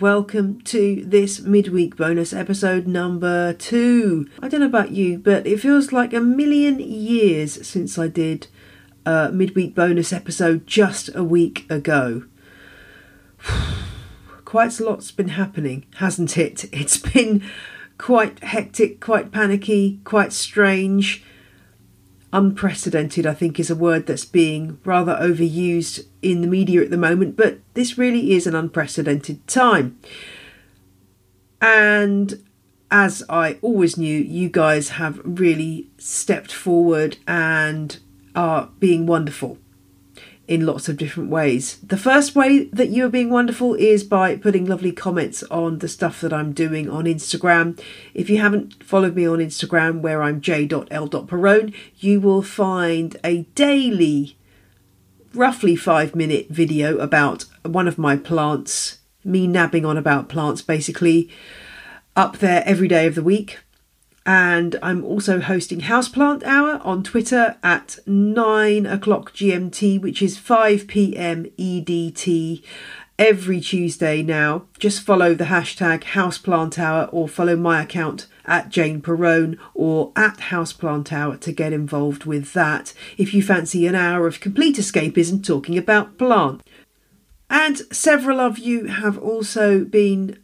welcome to this midweek bonus episode number two. I don't know about you, but it feels like a million years since I did a midweek bonus episode just a week ago. Quite a lot's been happening, hasn't it? It's been quite hectic, quite panicky, quite strange unprecedented, I think, is a word that's being rather overused in the media at the moment, but this really is an unprecedented time. And as I always knew, you guys have really stepped forward and are being wonderful in lots of different ways. The first way that you are being wonderful is by putting lovely comments on the stuff that I'm doing on Instagram. If you haven't followed me on Instagram, where I'm j.l.perrone, you will find a daily, roughly five minute video about one of my plants, me nabbing on about plants basically, up there every day of the week. And I'm also hosting Houseplant Hour on Twitter at 9 o'clock GMT, which is 5 pm EDT every Tuesday now. Just follow the hashtag Houseplant Hour or follow my account at Jane Perrone or at Houseplant Hour to get involved with that if you fancy an hour of complete escapism talking about plant. And several of you have also been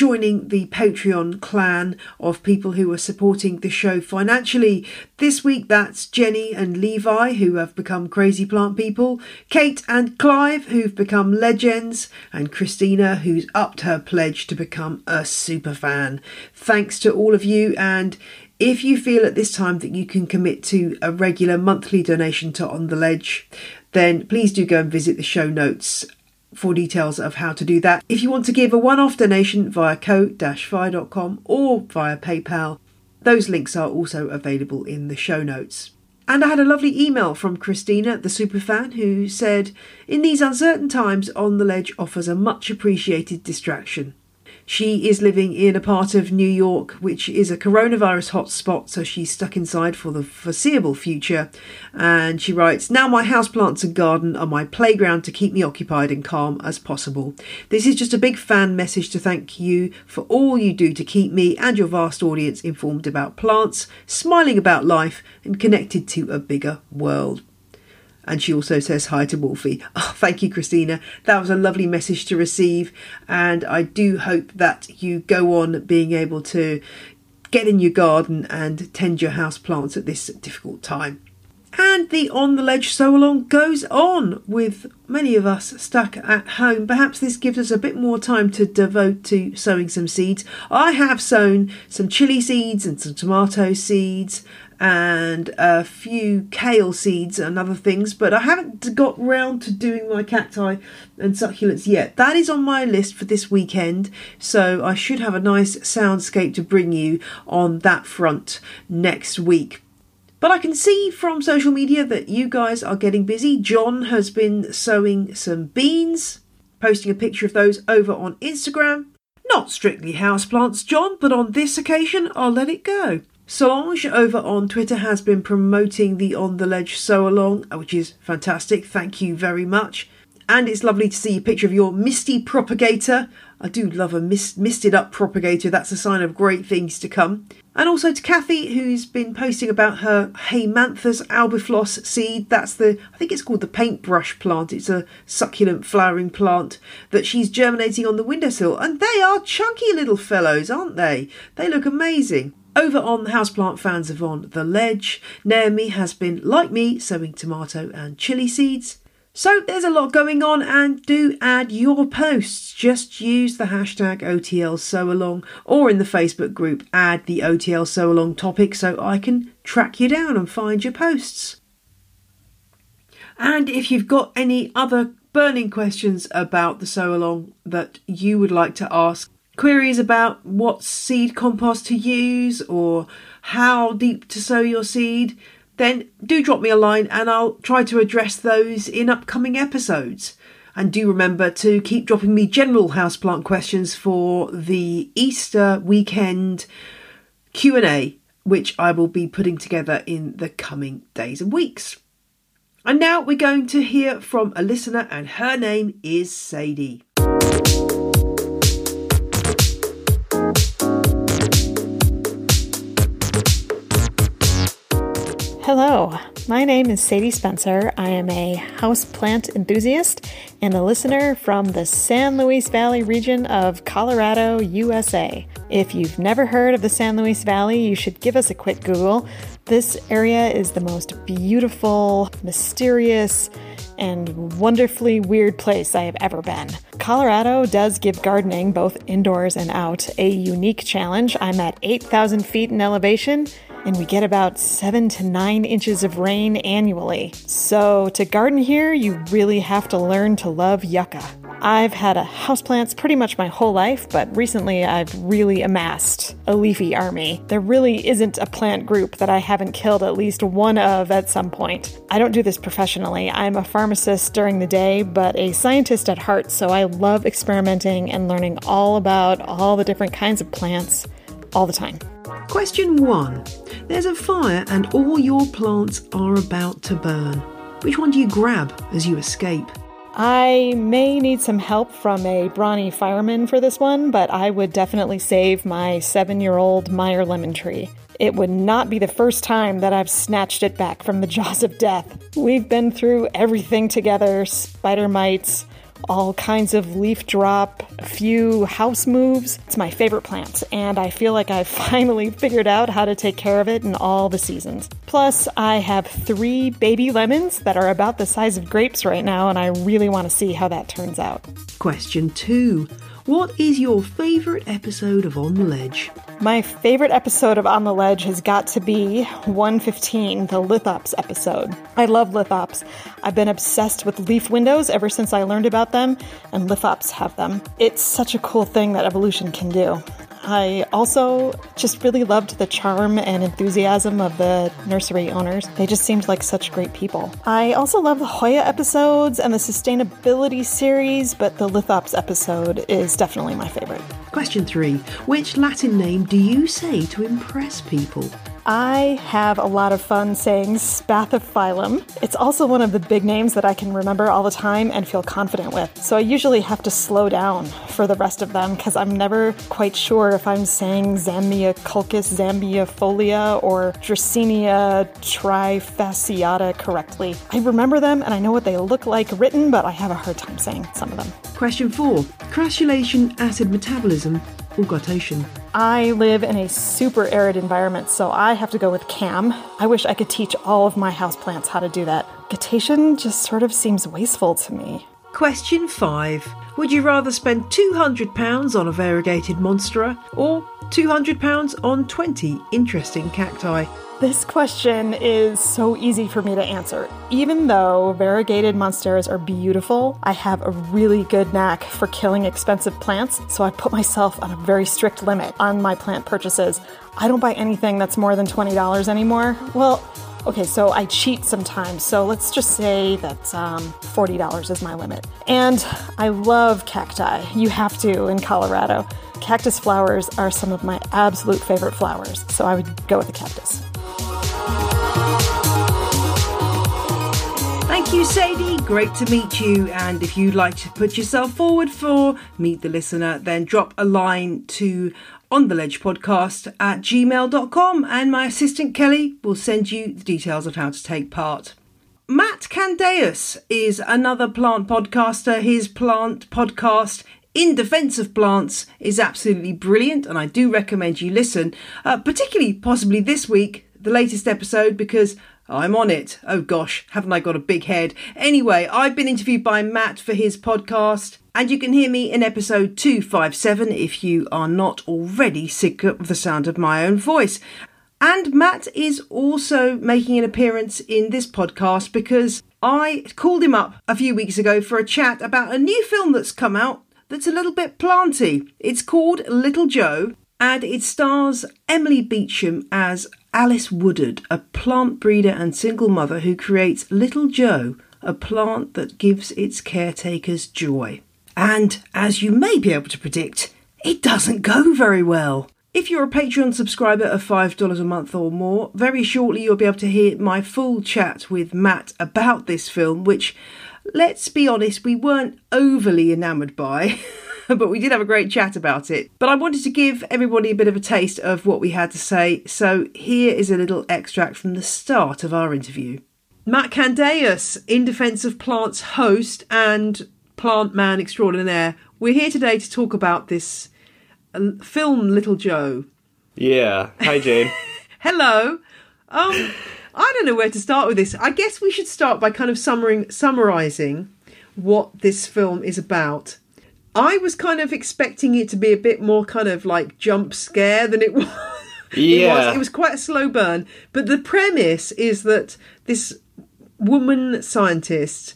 joining the Patreon clan of people who are supporting the show financially. This week, that's Jenny and Levi, who have become crazy plant people, Kate and Clive, who've become legends, and Christina, who's upped her pledge to become a super fan. Thanks to all of you, and if you feel at this time that you can commit to a regular monthly donation to On the Ledge, then please do go and visit the show notes for details of how to do that. If you want to give a one off donation via ko-fi.com or via PayPal, those links are also available in the show notes. And I had a lovely email from Christina, the superfan, who said, In these uncertain times, On the Ledge offers a much appreciated distraction. She is living in a part of New York which is a coronavirus hotspot, so she's stuck inside for the foreseeable future. And she writes, Now my houseplants and garden are my playground to keep me occupied and calm as possible. This is just a big fan message to thank you for all you do to keep me and your vast audience informed about plants, smiling about life, and connected to a bigger world. And she also says hi to Wolfie. Oh, thank you, Christina. That was a lovely message to receive. And I do hope that you go on being able to get in your garden and tend your house plants at this difficult time. And the On the Ledge sew along goes on with many of us stuck at home. Perhaps this gives us a bit more time to devote to sowing some seeds. I have sown some chili seeds and some tomato seeds and a few kale seeds and other things, but I haven't got round to doing my cacti and succulents yet. That is on my list for this weekend, so I should have a nice soundscape to bring you on that front next week. But I can see from social media that you guys are getting busy. John has been sowing some beans, posting a picture of those over on Instagram. Not strictly houseplants, John, but on this occasion I'll let it go. Solange over on Twitter has been promoting the On the Ledge sew along, which is fantastic. Thank you very much. And it's lovely to see a picture of your misty propagator. I do love a mist, misted up propagator, that's a sign of great things to come. And also to Kathy, who's been posting about her Haemanthus albiflos seed. That's the, I think it's called the paintbrush plant. It's a succulent flowering plant that she's germinating on the windowsill. And they are chunky little fellows, aren't they? They look amazing. Over on the Houseplant Fans of On The Ledge, Naomi has been, like me, sowing tomato and chili seeds. So there's a lot going on, and do add your posts. Just use the hashtag OTL Sew Along, or in the Facebook group, add the OTL Sew Along topic so I can track you down and find your posts. And if you've got any other burning questions about the sew along that you would like to ask, queries about what seed compost to use or how deep to sow your seed, then do drop me a line and I'll try to address those in upcoming episodes. And do remember to keep dropping me general houseplant questions for the Easter weekend Q&A which I will be putting together in the coming days and weeks. And now we're going to hear from a listener and her name is Sadie. Hello, my name is Sadie Spencer. I am a houseplant enthusiast and a listener from the San Luis Valley region of Colorado, USA. If you've never heard of the San Luis Valley, you should give us a quick Google. This area is the most beautiful, mysterious, and wonderfully weird place I have ever been. Colorado does give gardening, both indoors and out, a unique challenge. I'm at 8,000 feet in elevation and we get about seven to nine inches of rain annually. So, to garden here, you really have to learn to love yucca. I've had houseplants pretty much my whole life, but recently I've really amassed a leafy army. There really isn't a plant group that I haven't killed at least one of at some point. I don't do this professionally. I'm a pharmacist during the day, but a scientist at heart, so I love experimenting and learning all about all the different kinds of plants all the time. Question one There's a fire and all your plants are about to burn. Which one do you grab as you escape? I may need some help from a brawny fireman for this one, but I would definitely save my seven year old Meyer lemon tree. It would not be the first time that I've snatched it back from the jaws of death. We've been through everything together spider mites, all kinds of leaf drop, a few house moves. It's my favorite plant, and I feel like I've finally figured out how to take care of it in all the seasons. Plus, I have three baby lemons that are about the size of grapes right now, and I really want to see how that turns out. Question two What is your favourite episode of On the Ledge? My favorite episode of On the Ledge has got to be 115, the Lithops episode. I love lithops. I've been obsessed with leaf windows ever since I learned about them, and lithops have them. It's such a cool thing that evolution can do. I also just really loved the charm and enthusiasm of the nursery owners. They just seemed like such great people. I also love the Hoya episodes and the sustainability series, but the Lithops episode is definitely my favorite. Question three Which Latin name do you say to impress people? I have a lot of fun saying spathiphyllum. It's also one of the big names that I can remember all the time and feel confident with. So I usually have to slow down for the rest of them because I'm never quite sure if I'm saying Zamioculcas zambiafolia or Dracaena trifasciata correctly. I remember them and I know what they look like written, but I have a hard time saying some of them. Question four Crassulacean, acid metabolism, or guttation? I live in a super arid environment, so I have to go with CAM. I wish I could teach all of my houseplants how to do that. Guttation just sort of seems wasteful to me. Question five Would you rather spend £200 on a variegated monstera or £200 on 20 interesting cacti? This question is so easy for me to answer. Even though variegated monsteras are beautiful, I have a really good knack for killing expensive plants, so I put myself on a very strict limit on my plant purchases. I don't buy anything that's more than $20 anymore. Well, Okay, so I cheat sometimes. So let's just say that um, $40 is my limit. And I love cacti. You have to in Colorado. Cactus flowers are some of my absolute favorite flowers. So I would go with the cactus. You, Sadie. Great to meet you. And if you'd like to put yourself forward for Meet the Listener, then drop a line to on the ledge podcast at gmail.com and my assistant Kelly will send you the details of how to take part. Matt Candeias is another plant podcaster. His plant podcast in defense of plants is absolutely brilliant and I do recommend you listen, uh, particularly possibly this week, the latest episode, because I'm on it. Oh gosh, haven't I got a big head? Anyway, I've been interviewed by Matt for his podcast, and you can hear me in episode 257 if you are not already sick of the sound of my own voice. And Matt is also making an appearance in this podcast because I called him up a few weeks ago for a chat about a new film that's come out that's a little bit planty. It's called Little Joe and it stars Emily Beecham as Alice Woodard, a plant breeder and single mother who creates Little Joe, a plant that gives its caretakers joy. And as you may be able to predict, it doesn't go very well. If you're a Patreon subscriber of $5 a month or more, very shortly you'll be able to hear my full chat with Matt about this film, which, let's be honest, we weren't overly enamoured by. but we did have a great chat about it. But I wanted to give everybody a bit of a taste of what we had to say, so here is a little extract from the start of our interview. Matt Candeias, In Defence of Plants host and plant man extraordinaire, we're here today to talk about this uh, film Little Joe. Yeah. Hi, Jane. Hello. Um, I don't know where to start with this. I guess we should start by kind of summarizing, summarizing what this film is about. I was kind of expecting it to be a bit more kind of like jump scare than it was. Yeah. it was, it was quite a slow burn. But the premise is that this woman scientist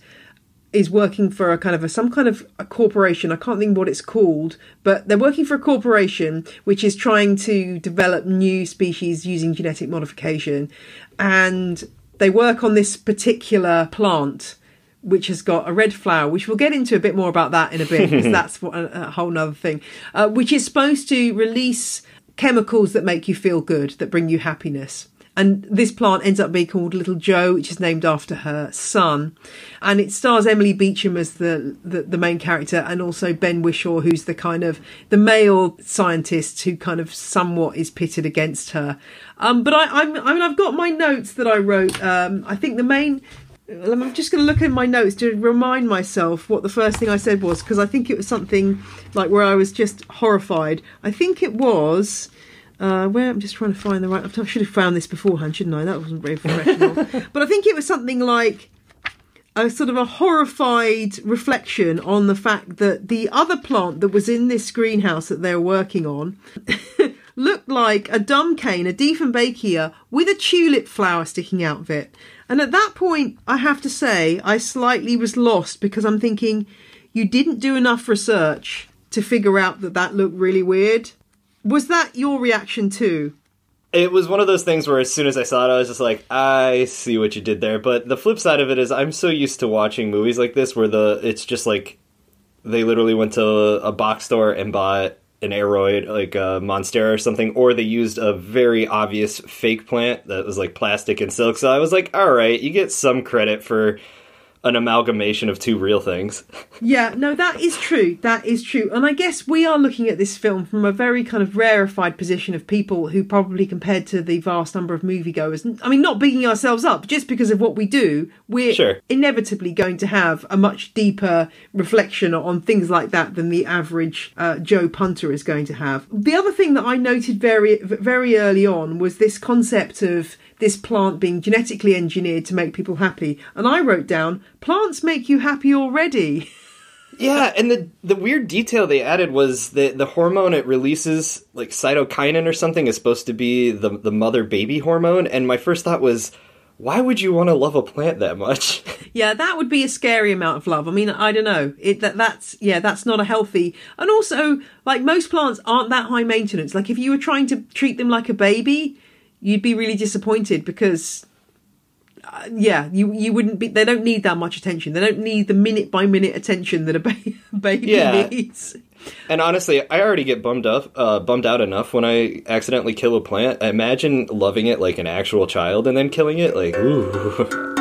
is working for a kind of a, some kind of a corporation. I can't think what it's called, but they're working for a corporation which is trying to develop new species using genetic modification, and they work on this particular plant which has got a red flower, which we'll get into a bit more about that in a bit, because that's what, a, a whole nother thing, uh, which is supposed to release chemicals that make you feel good, that bring you happiness. And this plant ends up being called Little Joe, which is named after her son. And it stars Emily Beecham as the, the, the main character and also Ben Whishaw, who's the kind of the male scientist who kind of somewhat is pitted against her. Um, but I, I'm, I mean, I've got my notes that I wrote. Um, I think the main I'm just going to look in my notes to remind myself what the first thing I said was because I think it was something like where I was just horrified. I think it was uh, where I'm just trying to find the right. I should have found this beforehand, shouldn't I? That wasn't very professional. but I think it was something like a sort of a horrified reflection on the fact that the other plant that was in this greenhouse that they were working on looked like a dumb cane, a Dieffenbachia, with a tulip flower sticking out of it. And at that point, I have to say, I slightly was lost because I'm thinking, you didn't do enough research to figure out that that looked really weird. Was that your reaction too? It was one of those things where as soon as I saw it, I was just like, I see what you did there. But the flip side of it is, I'm so used to watching movies like this where the it's just like they literally went to a box store and bought an aroid, like a monstera or something, or they used a very obvious fake plant that was like plastic and silk. So I was like, all right, you get some credit for an amalgamation of two real things. yeah, no, that is true. That is true. And I guess we are looking at this film from a very kind of rarefied position of people who probably compared to the vast number of moviegoers, I mean, not bigging ourselves up, just because of what we do, we're Sure. inevitably going to have a much deeper reflection on things like that than the average uh, Joe punter is going to have. The other thing that I noted very, very early on was this concept of this plant being genetically engineered to make people happy. And I wrote down, plants make you happy already. Yeah, and the the weird detail they added was that the hormone it releases, like cytokinin or something, is supposed to be the the mother baby hormone. And my first thought was, why would you want to love a plant that much? Yeah, that would be a scary amount of love. I mean, I don't know. It that that's yeah, that's not a healthy. And also, like most plants aren't that high maintenance. Like if you were trying to treat them like a baby, you'd be really disappointed because uh, yeah, you you wouldn't be. They don't need that much attention. They don't need the minute by minute attention that a ba- baby Yeah. needs. and honestly, I already get bummed up, uh, bummed out enough when I accidentally kill a plant. Imagine loving it like an actual child and then killing it. Like, ooh.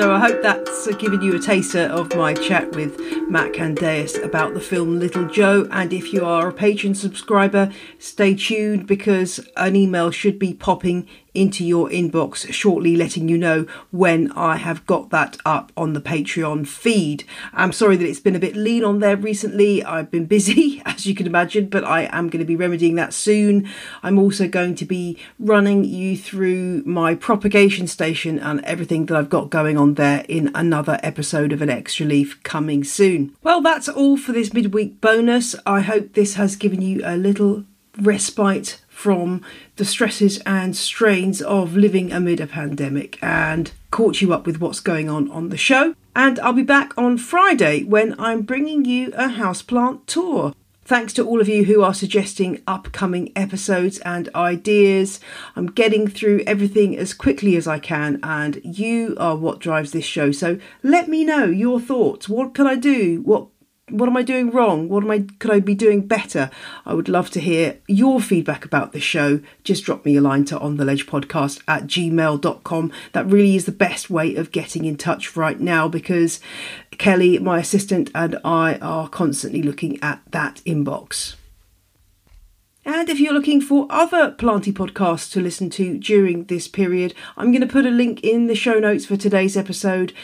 So I hope that's given you a taster of my chat with Matt Candeias about the film Little Joe. And if you are a Patreon subscriber, stay tuned because an email should be popping into your inbox shortly, letting you know when I have got that up on the Patreon feed. I'm sorry that it's been a bit lean on there recently. I've been busy, as you can imagine, but I am going to be remedying that soon. I'm also going to be running you through my propagation station and everything that I've got going on there in another episode of an extra leaf coming soon. Well, that's all for this midweek bonus. I hope this has given you a little respite from the stresses and strains of living amid a pandemic and caught you up with what's going on on the show. And I'll be back on Friday when I'm bringing you a houseplant tour. Thanks to all of you who are suggesting upcoming episodes and ideas. I'm getting through everything as quickly as I can, and you are what drives this show. So let me know your thoughts. What can I do? What what am I doing wrong? What am I could I be doing better? I would love to hear your feedback about the show. Just drop me a line to on the ledge podcast at gmail.com. That really is the best way of getting in touch right now because Kelly, my assistant, and I are constantly looking at that inbox. And if you're looking for other Planty podcasts to listen to during this period, I'm going to put a link in the show notes for today's episode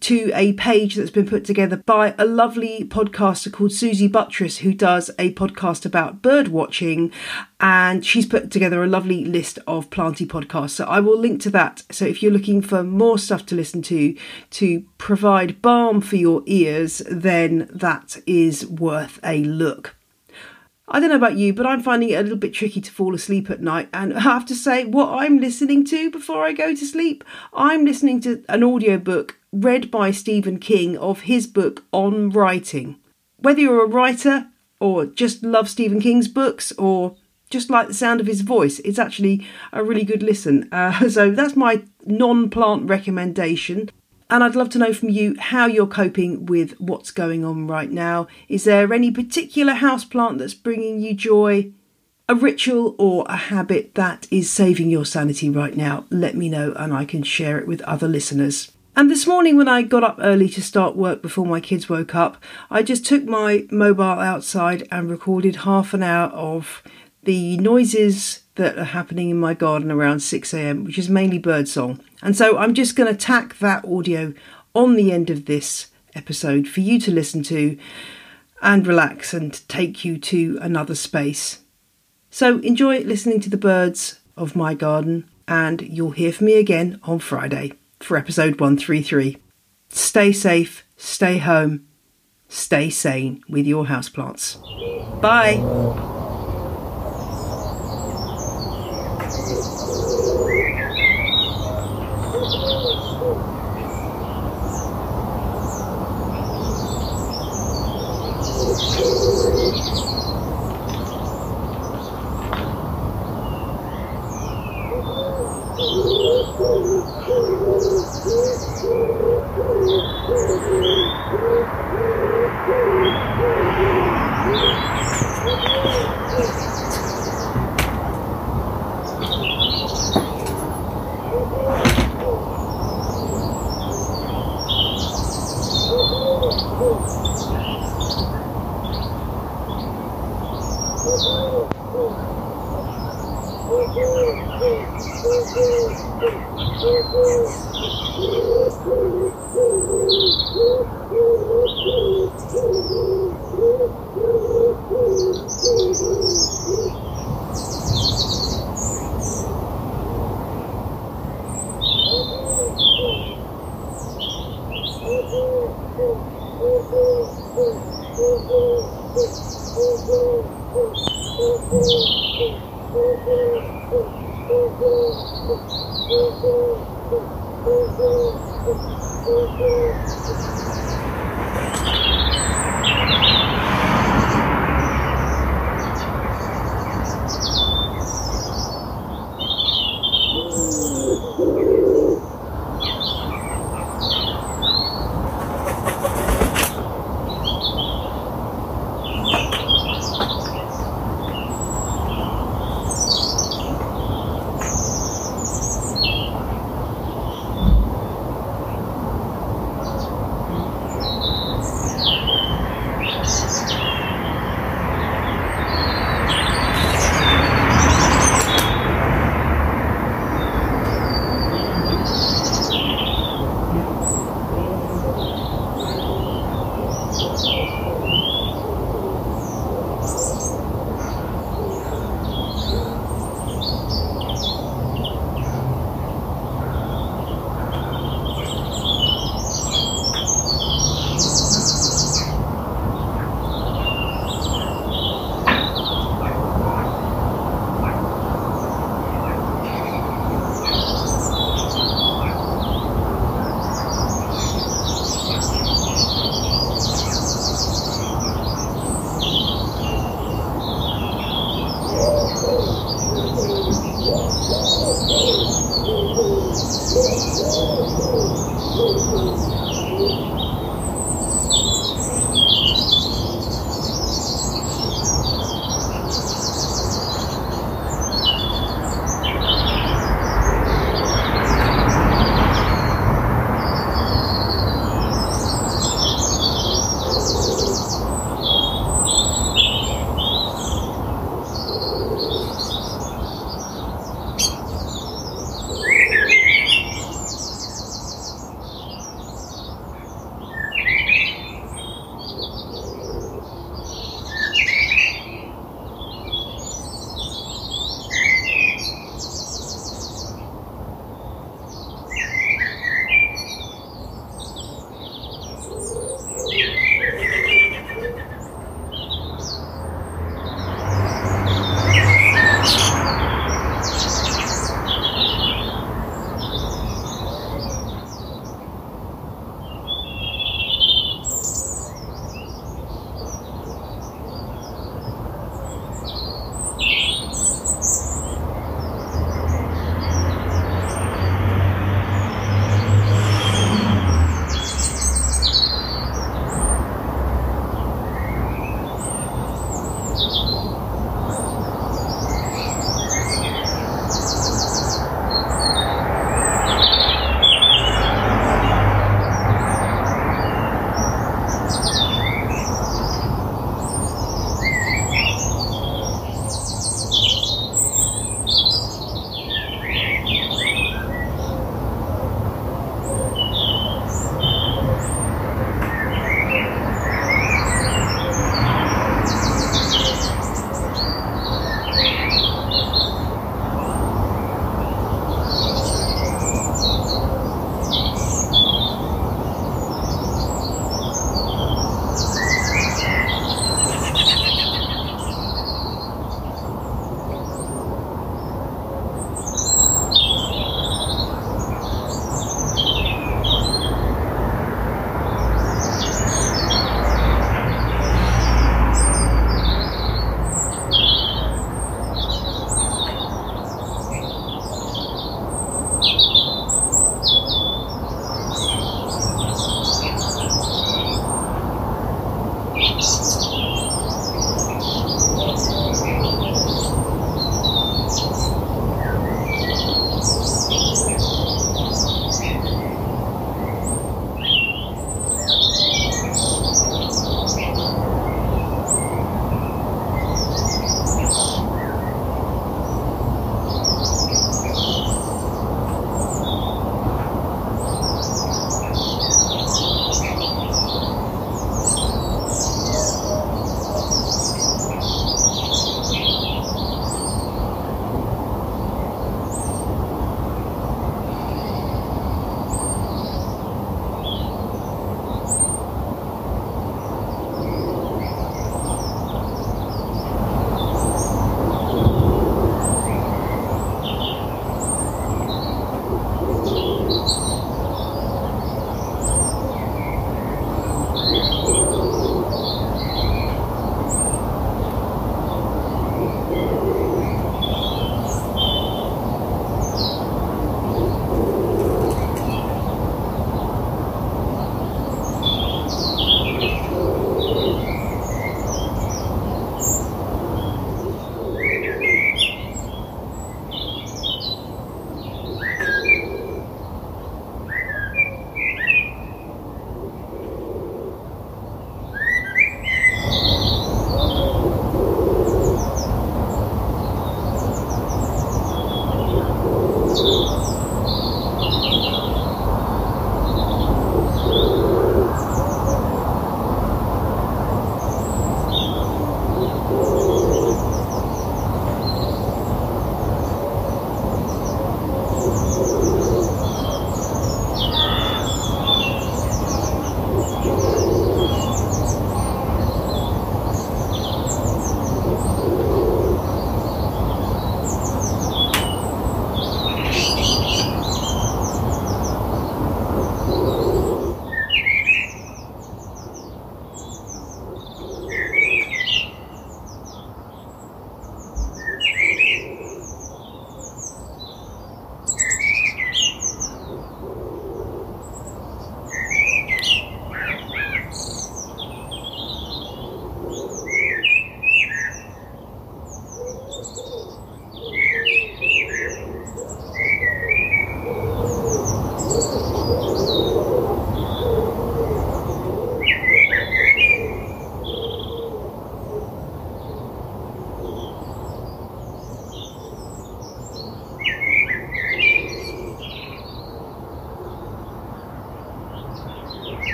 to a page that's been put together by a lovely podcaster called Susie Buttress, who does a podcast about bird watching. And she's put together a lovely list of planty podcasts. So I will link to that. So if you're looking for more stuff to listen to, to provide balm for your ears, then that is worth a look. I don't know about you, but I'm finding it a little bit tricky to fall asleep at night. And I have to say, what I'm listening to before I go to sleep, I'm listening to an audiobook read by Stephen King of his book on writing. Whether you're a writer or just love Stephen King's books or just like the sound of his voice, it's actually a really good listen. Uh, so that's my non plant recommendation. And I'd love to know from you how you're coping with what's going on right now. Is there any particular houseplant that's bringing you joy? A ritual or a habit that is saving your sanity right now? Let me know and I can share it with other listeners. And this morning, when I got up early to start work before my kids woke up, I just took my mobile outside and recorded half an hour of the noises that are happening in my garden around 6am, which is mainly birdsong. And so I'm just going to tack that audio on the end of this episode for you to listen to and relax and take you to another space. So enjoy listening to the birds of my garden, and you'll hear from me again on Friday for episode 133. Stay safe, stay home, stay sane with your houseplants. Bye. Thank you.